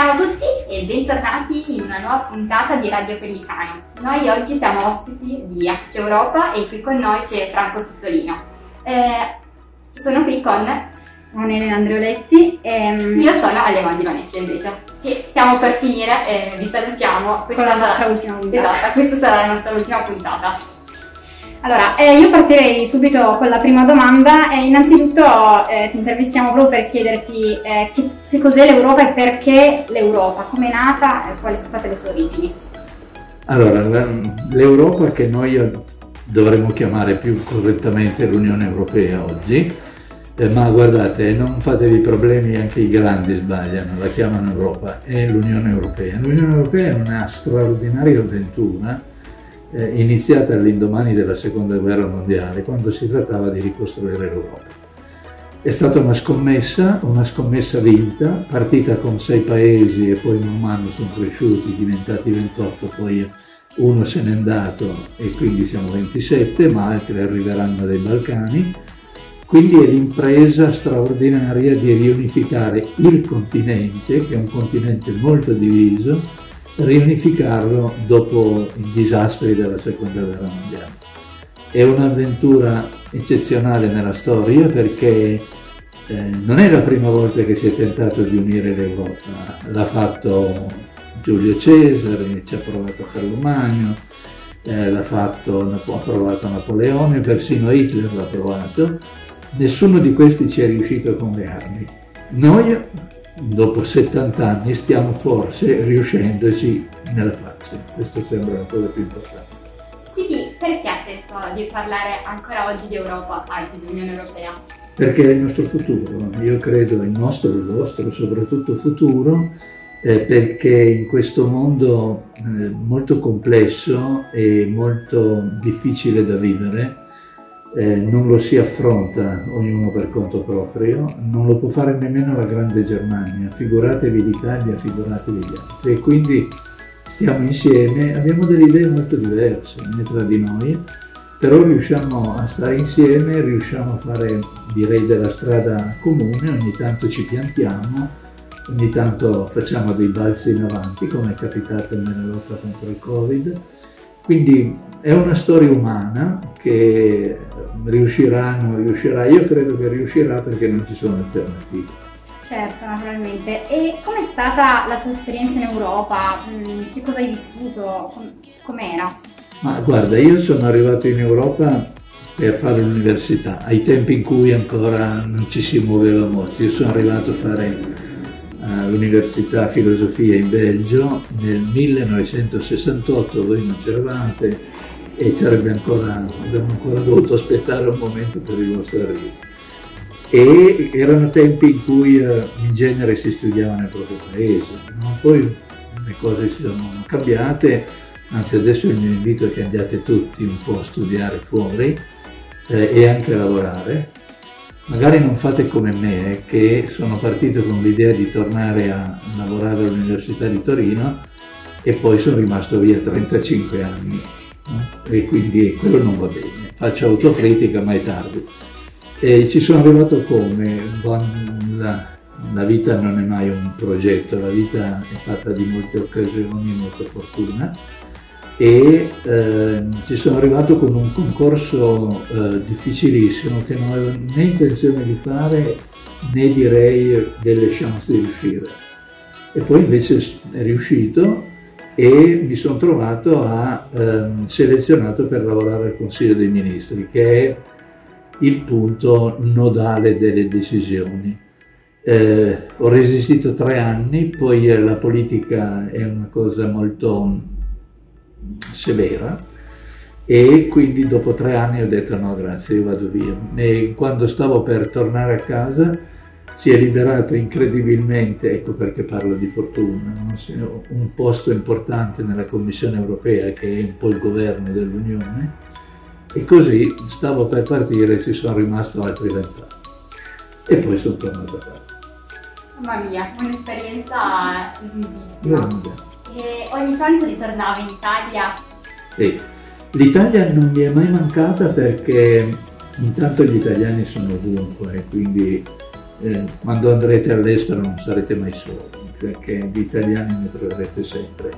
Ciao a tutti e bentornati in una nuova puntata di Radio Pellicano. Noi oggi siamo ospiti di Acce Europa e qui con noi c'è Franco Tuttolino. Eh, sono qui con sono Elena Andreoletti e io sono Alema Di Vanessa invece. E stiamo per finire, eh, vi salutiamo. Questa con la nostra sarà... ultima puntata. Esatto, questa sarà la nostra ultima puntata. Allora, eh, io partirei subito con la prima domanda. Eh, innanzitutto eh, ti intervistiamo proprio per chiederti eh, che, che, cos'è l'Europa e perché l'Europa, come è nata e quali sono state le sue origini. Allora, l'Europa che noi dovremmo chiamare più correttamente l'Unione Europea oggi, eh, ma guardate, non fatevi problemi, anche i grandi sbagliano, la chiamano Europa, è l'Unione Europea. L'Unione Europea è una straordinaria avventura eh, iniziata all'indomani della seconda guerra mondiale, quando si trattava di ricostruire l'Europa. È stata una scommessa, una scommessa vinta, partita con sei paesi e poi man mano sono cresciuti, diventati 28, poi uno se n'è andato e quindi siamo 27, ma altri arriveranno dai Balcani. Quindi è l'impresa straordinaria di riunificare il continente, che è un continente molto diviso, riunificarlo dopo i disastri della seconda guerra mondiale. È un'avventura eccezionale nella storia perché eh, non è la prima volta che si è tentato di unire l'Europa, l'ha fatto Giulio Cesare, ci ha provato Carlo Magno, eh, l'ha fatto, ha provato Napoleone, persino Hitler l'ha provato, nessuno di questi ci è riuscito con le armi. Noi dopo 70 anni stiamo forse riuscendoci nella faccia. Questo sembra la cosa più importante. Quindi perché ha senso di parlare ancora oggi di Europa, anzi di Unione Europea? Perché è il nostro futuro, io credo il nostro e il vostro soprattutto futuro, eh, perché in questo mondo eh, molto complesso e molto difficile da vivere, eh, non lo si affronta ognuno per conto proprio, non lo può fare nemmeno la grande Germania, figuratevi l'Italia, figuratevi gli altri. E quindi stiamo insieme, abbiamo delle idee molto diverse né tra di noi, però riusciamo a stare insieme, riusciamo a fare direi della strada comune, ogni tanto ci piantiamo, ogni tanto facciamo dei balzi in avanti come è capitato nella lotta contro il Covid quindi è una storia umana che riuscirà, non riuscirà, io credo che riuscirà perché non ci sono alternative. Certo, naturalmente. E com'è stata la tua esperienza in Europa? Mm, che cosa hai vissuto? Com'era? Ma guarda, io sono arrivato in Europa per fare l'università, ai tempi in cui ancora non ci si muoveva molto. Io sono arrivato a fare all'Università Filosofia in Belgio nel 1968, voi non c'eravate e ancora, avremmo ancora dovuto aspettare un momento per il vostro arrivo. E erano tempi in cui eh, in genere si studiava nel proprio paese, no? poi le cose si sono cambiate, anzi adesso il mio invito è che andiate tutti un po' a studiare fuori eh, e anche a lavorare Magari non fate come me, eh, che sono partito con l'idea di tornare a lavorare all'Università di Torino e poi sono rimasto via 35 anni. No? E quindi quello non va bene. Faccio autocritica, ma è tardi. E ci sono arrivato come? La, la vita non è mai un progetto, la vita è fatta di molte occasioni e molta fortuna e eh, ci sono arrivato con un concorso eh, difficilissimo che non avevo né intenzione di fare né direi delle chance di riuscire. E poi invece è riuscito e mi sono trovato a ehm, selezionato per lavorare al Consiglio dei Ministri, che è il punto nodale delle decisioni. Eh, ho resistito tre anni, poi la politica è una cosa molto severa e quindi dopo tre anni ho detto no grazie io vado via e quando stavo per tornare a casa si è liberato incredibilmente, ecco perché parlo di fortuna, no? un posto importante nella Commissione europea che è un po' il governo dell'Unione e così stavo per partire e ci sono rimasto altri vent'anni e poi sono tornato a casa. Mamma mia, un'esperienza lunghissima. E ogni tanto ritornavo in Italia? Sì, l'Italia non mi è mai mancata perché intanto gli italiani sono ovunque, quindi eh, quando andrete all'estero non sarete mai soli. perché di italiani ne troverete sempre,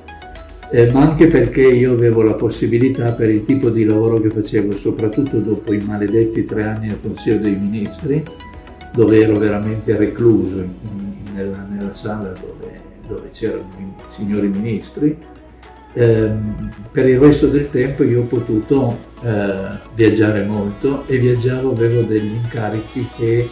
eh, ma anche perché io avevo la possibilità per il tipo di lavoro che facevo, soprattutto dopo i maledetti tre anni al Consiglio dei Ministri, dove ero veramente recluso in, in, nella, nella, sala dove, dove c'erano i signori ministri, eh, per il resto del tempo io ho potuto eh, viaggiare molto e viaggiavo, avevo degli incarichi che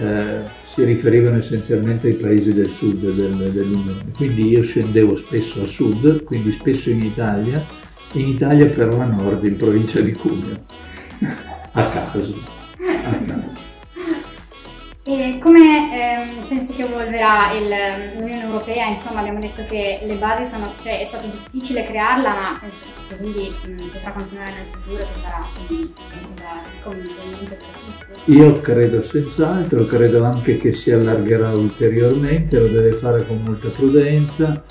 eh, si riferivano essenzialmente ai paesi del sud del, dell'Unione. Quindi io scendevo spesso a sud, quindi spesso in Italia, in Italia però a nord, in provincia di Cuneo, a caso. A caso. E come ehm, il, l'Unione Europea? Insomma, abbiamo detto che le basi sono, cioè è stato difficile crearla, ma che quindi mh, potrà continuare nel futuro, che sarà quindi il convincimento per tutti. Io credo senz'altro, credo anche che si allargherà ulteriormente, lo deve fare con molta prudenza,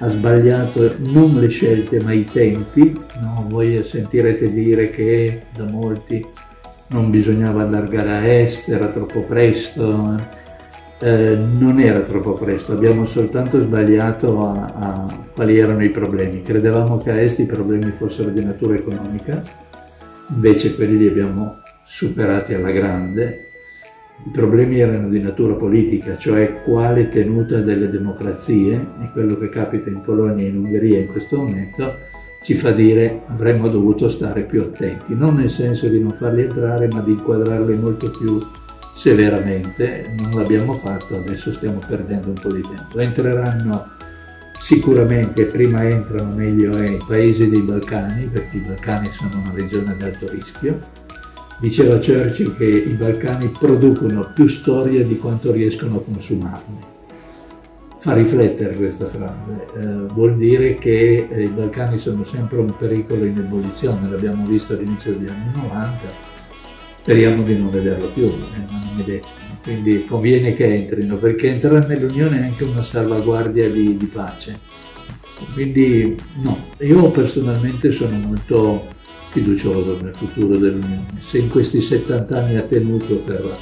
ha sbagliato non le scelte ma i tempi, no? voi sentirete dire che da molti non bisognava allargare a est, era troppo presto, eh, non era troppo presto, abbiamo soltanto sbagliato a, a, quali erano i problemi. Credevamo che a est i problemi fossero di natura economica, invece quelli li abbiamo superati alla grande. I problemi erano di natura politica, cioè quale tenuta delle democrazie, e quello che capita in Polonia e in Ungheria in questo momento, ci fa dire avremmo dovuto stare più attenti, non nel senso di non farli entrare, ma di inquadrarli molto più severamente. Non l'abbiamo fatto, adesso stiamo perdendo un po' di tempo. Entreranno sicuramente, prima entrano meglio i paesi dei Balcani, perché i Balcani sono una regione ad alto rischio. Diceva Churchill che i Balcani producono più storia di quanto riescono a consumarne fa riflettere questa frase, eh, vuol dire che eh, i Balcani sono sempre un pericolo in ebollizione, l'abbiamo visto all'inizio degli anni 90, speriamo di non vederlo più, eh, ma non è detto. Quindi conviene che entrino, perché entrare nell'Unione è anche una salvaguardia di, di pace. Quindi no, io personalmente sono molto fiducioso nel futuro dell'Unione. Se in questi 70 anni ha tenuto per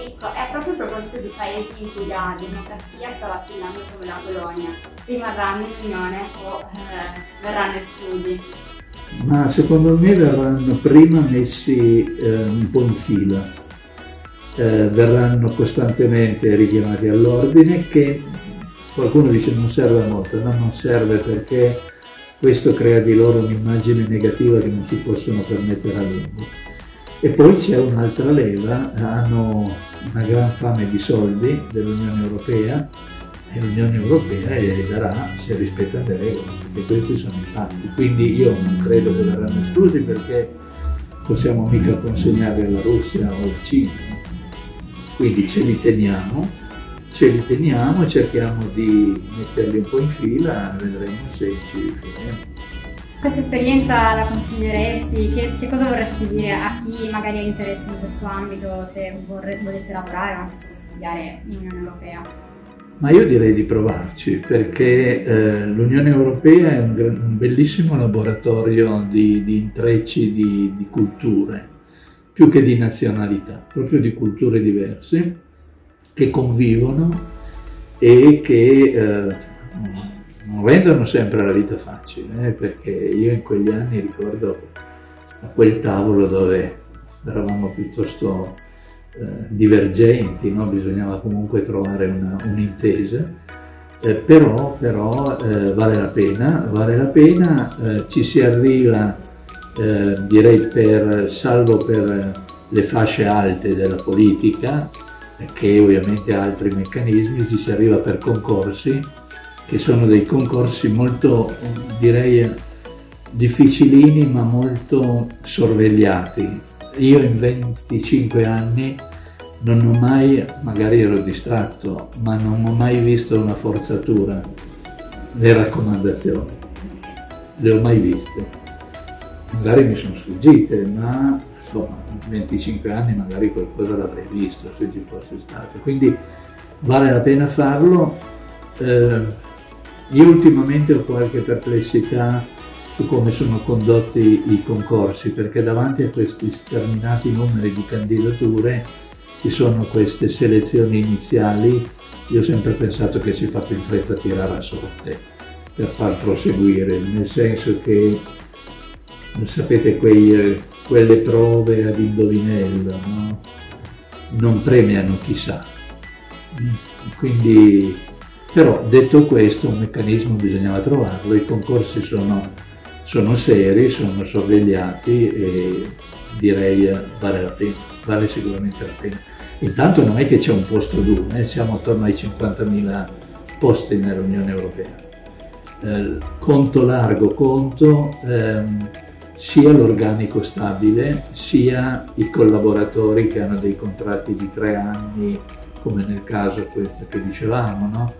Ecco, è proprio a proposito di paesi in cui la democrazia sta vacillando come la Polonia. Rimarranno in Unione o eh, verranno esclusi? Ma secondo me verranno prima messi eh, un po' in fila, eh, verranno costantemente richiamati all'ordine che qualcuno dice non serve a molto, no, non serve perché questo crea di loro un'immagine negativa che non si possono permettere a lungo. E poi c'è un'altra leva, hanno una gran fame di soldi dell'Unione Europea e l'Unione Europea li darà se rispetta le regole, perché questi sono i fatti. Quindi io non credo che verranno esclusi perché possiamo mica consegnare alla Russia o alla Cina. Quindi ce li teniamo, ce li teniamo e cerchiamo di metterli un po' in fila vedremo se ci riusciremo. Questa esperienza la consiglieresti? Che, che, cosa vorresti dire a chi magari ha interesse in questo ambito, se vorre, volesse lavorare o anche solo studiare in Unione Europea? Ma io direi di provarci perché eh, l'Unione Europea è un, un bellissimo laboratorio di, di intrecci di, di, culture, più che di nazionalità, proprio di culture diverse che convivono e che eh, non rendono sempre la vita facile, eh, perché io in quegli anni ricordo a quel tavolo dove eravamo piuttosto divergenti, no? bisognava comunque trovare una, un'intesa, eh, però, però eh, vale la pena, vale la pena eh, ci si arriva eh, direi per, salvo per le fasce alte della politica, che ovviamente ha altri meccanismi, ci si arriva per concorsi che sono dei concorsi molto, direi, difficilini ma molto sorvegliati. Io in 25 anni non ho mai, magari ero distratto, ma non ho mai visto una forzatura. Le raccomandazioni, le ho mai viste. Magari mi sono sfuggite, ma insomma, in 25 anni magari qualcosa l'avrei visto se ci fosse stato. Quindi vale la pena farlo. Eh, io ultimamente ho qualche perplessità su come sono condotti i concorsi, perché davanti a questi sterminati numeri di candidature ci sono queste selezioni iniziali, io ho sempre pensato che si fa più in fretta a tirare a sorte per far proseguire, nel senso che sapete quei, quelle prove ad indovinello, no? non premiano chissà. Quindi, però detto questo, un meccanismo bisognava trovarlo, i concorsi sono, sono seri, sono sorvegliati e direi vale la pena, vale sicuramente la pena. Intanto non è che c'è un posto duro, eh? siamo attorno ai 50.000 posti nell'Unione Europea. Eh, conto largo conto ehm, sia l'organico stabile sia i collaboratori che hanno dei contratti di tre anni come nel caso questo che dicevamo no?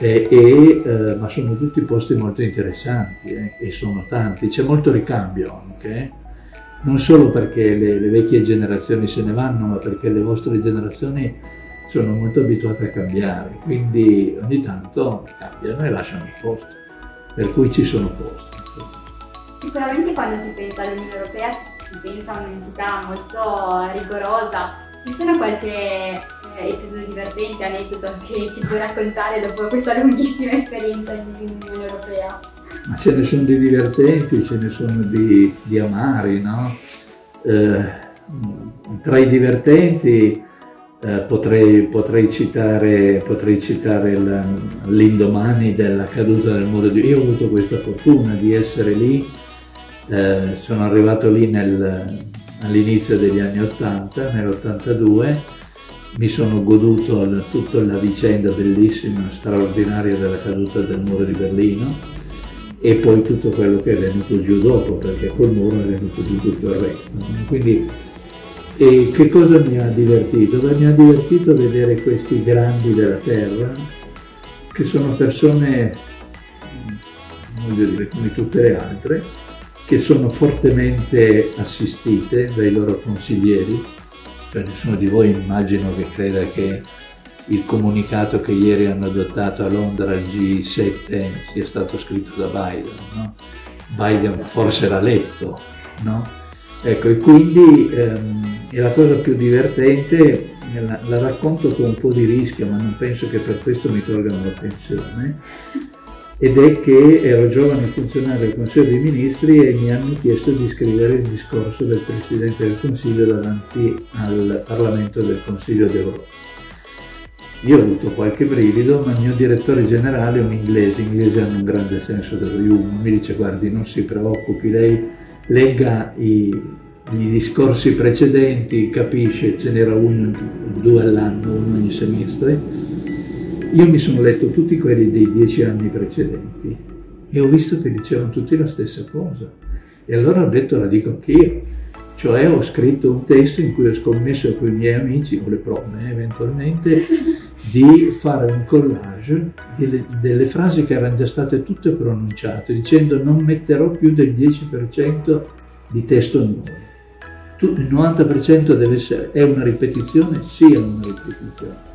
E, e eh, ma sono tutti posti molto interessanti eh, e sono tanti c'è molto ricambio anche non solo perché le, le vecchie generazioni se ne vanno ma perché le vostre generazioni sono molto abituate a cambiare quindi ogni tanto cambiano e lasciano il posto per cui ci sono posti. Sicuramente quando si pensa all'Unione Europea si pensa a un'entità molto rigorosa. Ci sono qualche eh, episodio divertente, aneddoto che ci puoi raccontare dopo questa lunghissima esperienza in Unione Europea? Ma ce ne sono di divertenti, ce ne sono di, di amari, no? Eh, tra i divertenti eh, potrei, potrei, citare, potrei citare l'indomani della caduta del muro di... Io ho avuto questa fortuna di essere lì, eh, sono arrivato lì all'inizio degli anni 80, nell'82, mi sono goduto tutta la vicenda bellissima, straordinaria della caduta del muro di Berlino e poi tutto quello che è venuto giù dopo, perché col muro è venuto giù tutto il resto. Quindi e che cosa mi ha divertito? Beh, mi ha divertito vedere questi grandi della terra, che sono persone, voglio dire, come tutte le altre, che sono fortemente assistite dai loro consiglieri. Cioè, nessuno di voi immagino che creda che il comunicato che ieri hanno adottato a Londra al G7 sia stato scritto da Biden. No? Biden forse l'ha letto, no? Ecco, e quindi ehm, è la cosa più divertente, la, la, racconto con un po' di rischio, ma non penso che per questo mi tolgano la pensione, ed è che ero giovane funzionario del Consiglio dei Ministri e mi hanno chiesto di scrivere il discorso del Presidente del Consiglio davanti al Parlamento del Consiglio d'Europa. Io ho avuto qualche brivido, ma il mio direttore generale è un inglese, gli inglesi hanno un grande senso dell'umour, mi dice guardi non si preoccupi, lei legga i, i discorsi precedenti, capisce, ce n'era uno, due all'anno, uno ogni semestre. Io mi sono letto tutti quelli dei dieci anni precedenti e ho visto che dicevano tutti la stessa cosa. E allora ho detto, la dico anch'io, cioè ho scritto un testo in cui ho scommesso con i miei amici, o le prome eventualmente, di fare un collage delle, delle, frasi che erano già state tutte pronunciate, dicendo non metterò più del 10% di testo nuovo. Il 90% deve essere, è una ripetizione? Sì, è una ripetizione.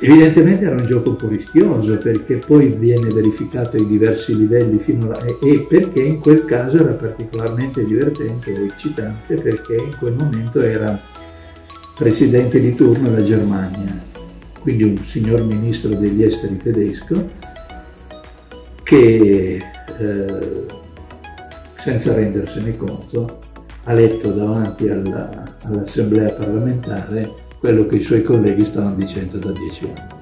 Evidentemente era un gioco un po' rischioso perché poi viene verificato ai diversi livelli fino a, e perché in quel caso era particolarmente divertente o eccitante perché in quel momento era presidente di turno la Germania, quindi un signor ministro degli esteri tedesco che eh, senza rendersene conto ha letto davanti alla, all'assemblea parlamentare quello che i suoi colleghi stavano dicendo da dieci anni.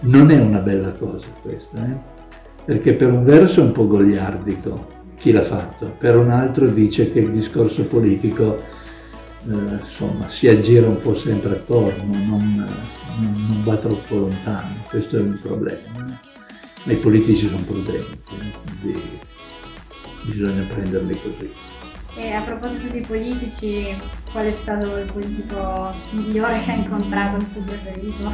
Non è una bella cosa questa, eh? perché per un verso è un po' goliardico chi l'ha fatto, per un altro dice che il discorso politico eh, insomma, si aggira un po' sempre attorno, non, non, non, va troppo lontano, questo è un problema. Ma i politici sono prudenti, eh, quindi bisogna prenderli così. E a proposito di politici, qual è stato il politico migliore che ha incontrato, il suo preferito?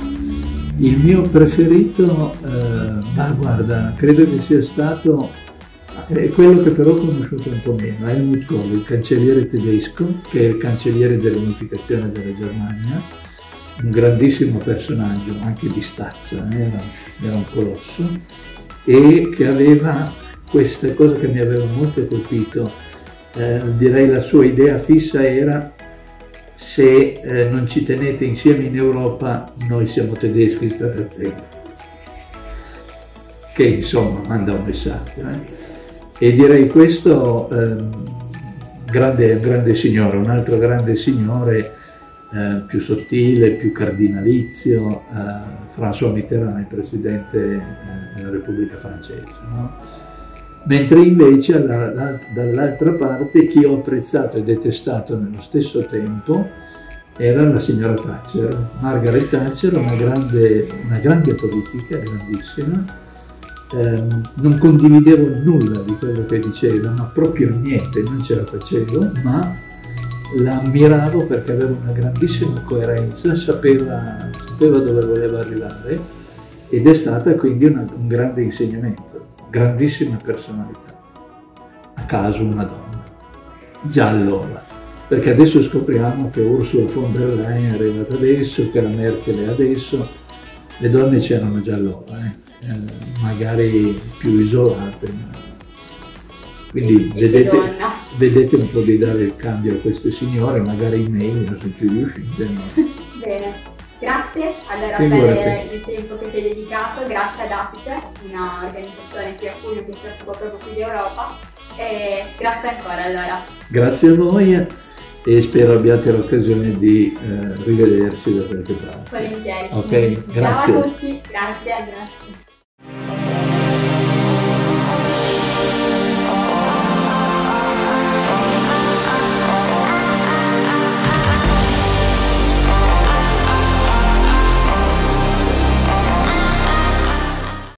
Il mio preferito, eh, ma guarda, credo che sia stato è quello che però ho conosciuto un po' meno, Helmut Kohl, il cancelliere tedesco, che è il cancelliere dell'unificazione della Germania, un grandissimo personaggio, anche di stazza, eh, era, era un colosso, e che aveva questa cosa che mi aveva molto colpito, eh, direi la sua idea fissa era se eh, non ci tenete insieme in Europa, noi siamo tedeschi, state attenti. Che insomma manda un messaggio. Eh? E direi questo, ehm, grande, grande signore, un altro grande signore eh, più sottile, più cardinalizio, eh, François Mitterrand, il presidente eh, della Repubblica francese. No? Mentre invece dall'altra parte chi ho apprezzato e detestato nello stesso tempo era la signora Thatcher, Margaret Thatcher, una grande, una grande politica, grandissima, eh, non condividevo nulla di quello che diceva, ma proprio niente, non ce la facevo, ma la ammiravo perché aveva una grandissima coerenza, sapeva, sapeva dove voleva arrivare ed è stata quindi una, un grande insegnamento, grandissima personalità. A caso una donna, già allora, perché adesso scopriamo che Ursula von der Leyen è arrivata adesso, che la Merkel è adesso, le donne c'erano già allora. Eh. Eh, magari più isolate. Quindi vedete, vedete, un po' di dare il cambio a queste signore, magari non sono più riuscite. No? Bene, grazie allora per il tempo che ci hai dedicato, grazie ad Apice, un'organizzazione qui a Puglia che si occupa proprio qui di Europa e grazie ancora allora. Grazie a voi e spero abbiate l'occasione di eh, rivederci da qualche parte. Volentieri. Ok, grazie. Ciao a tutti, grazie, grazie.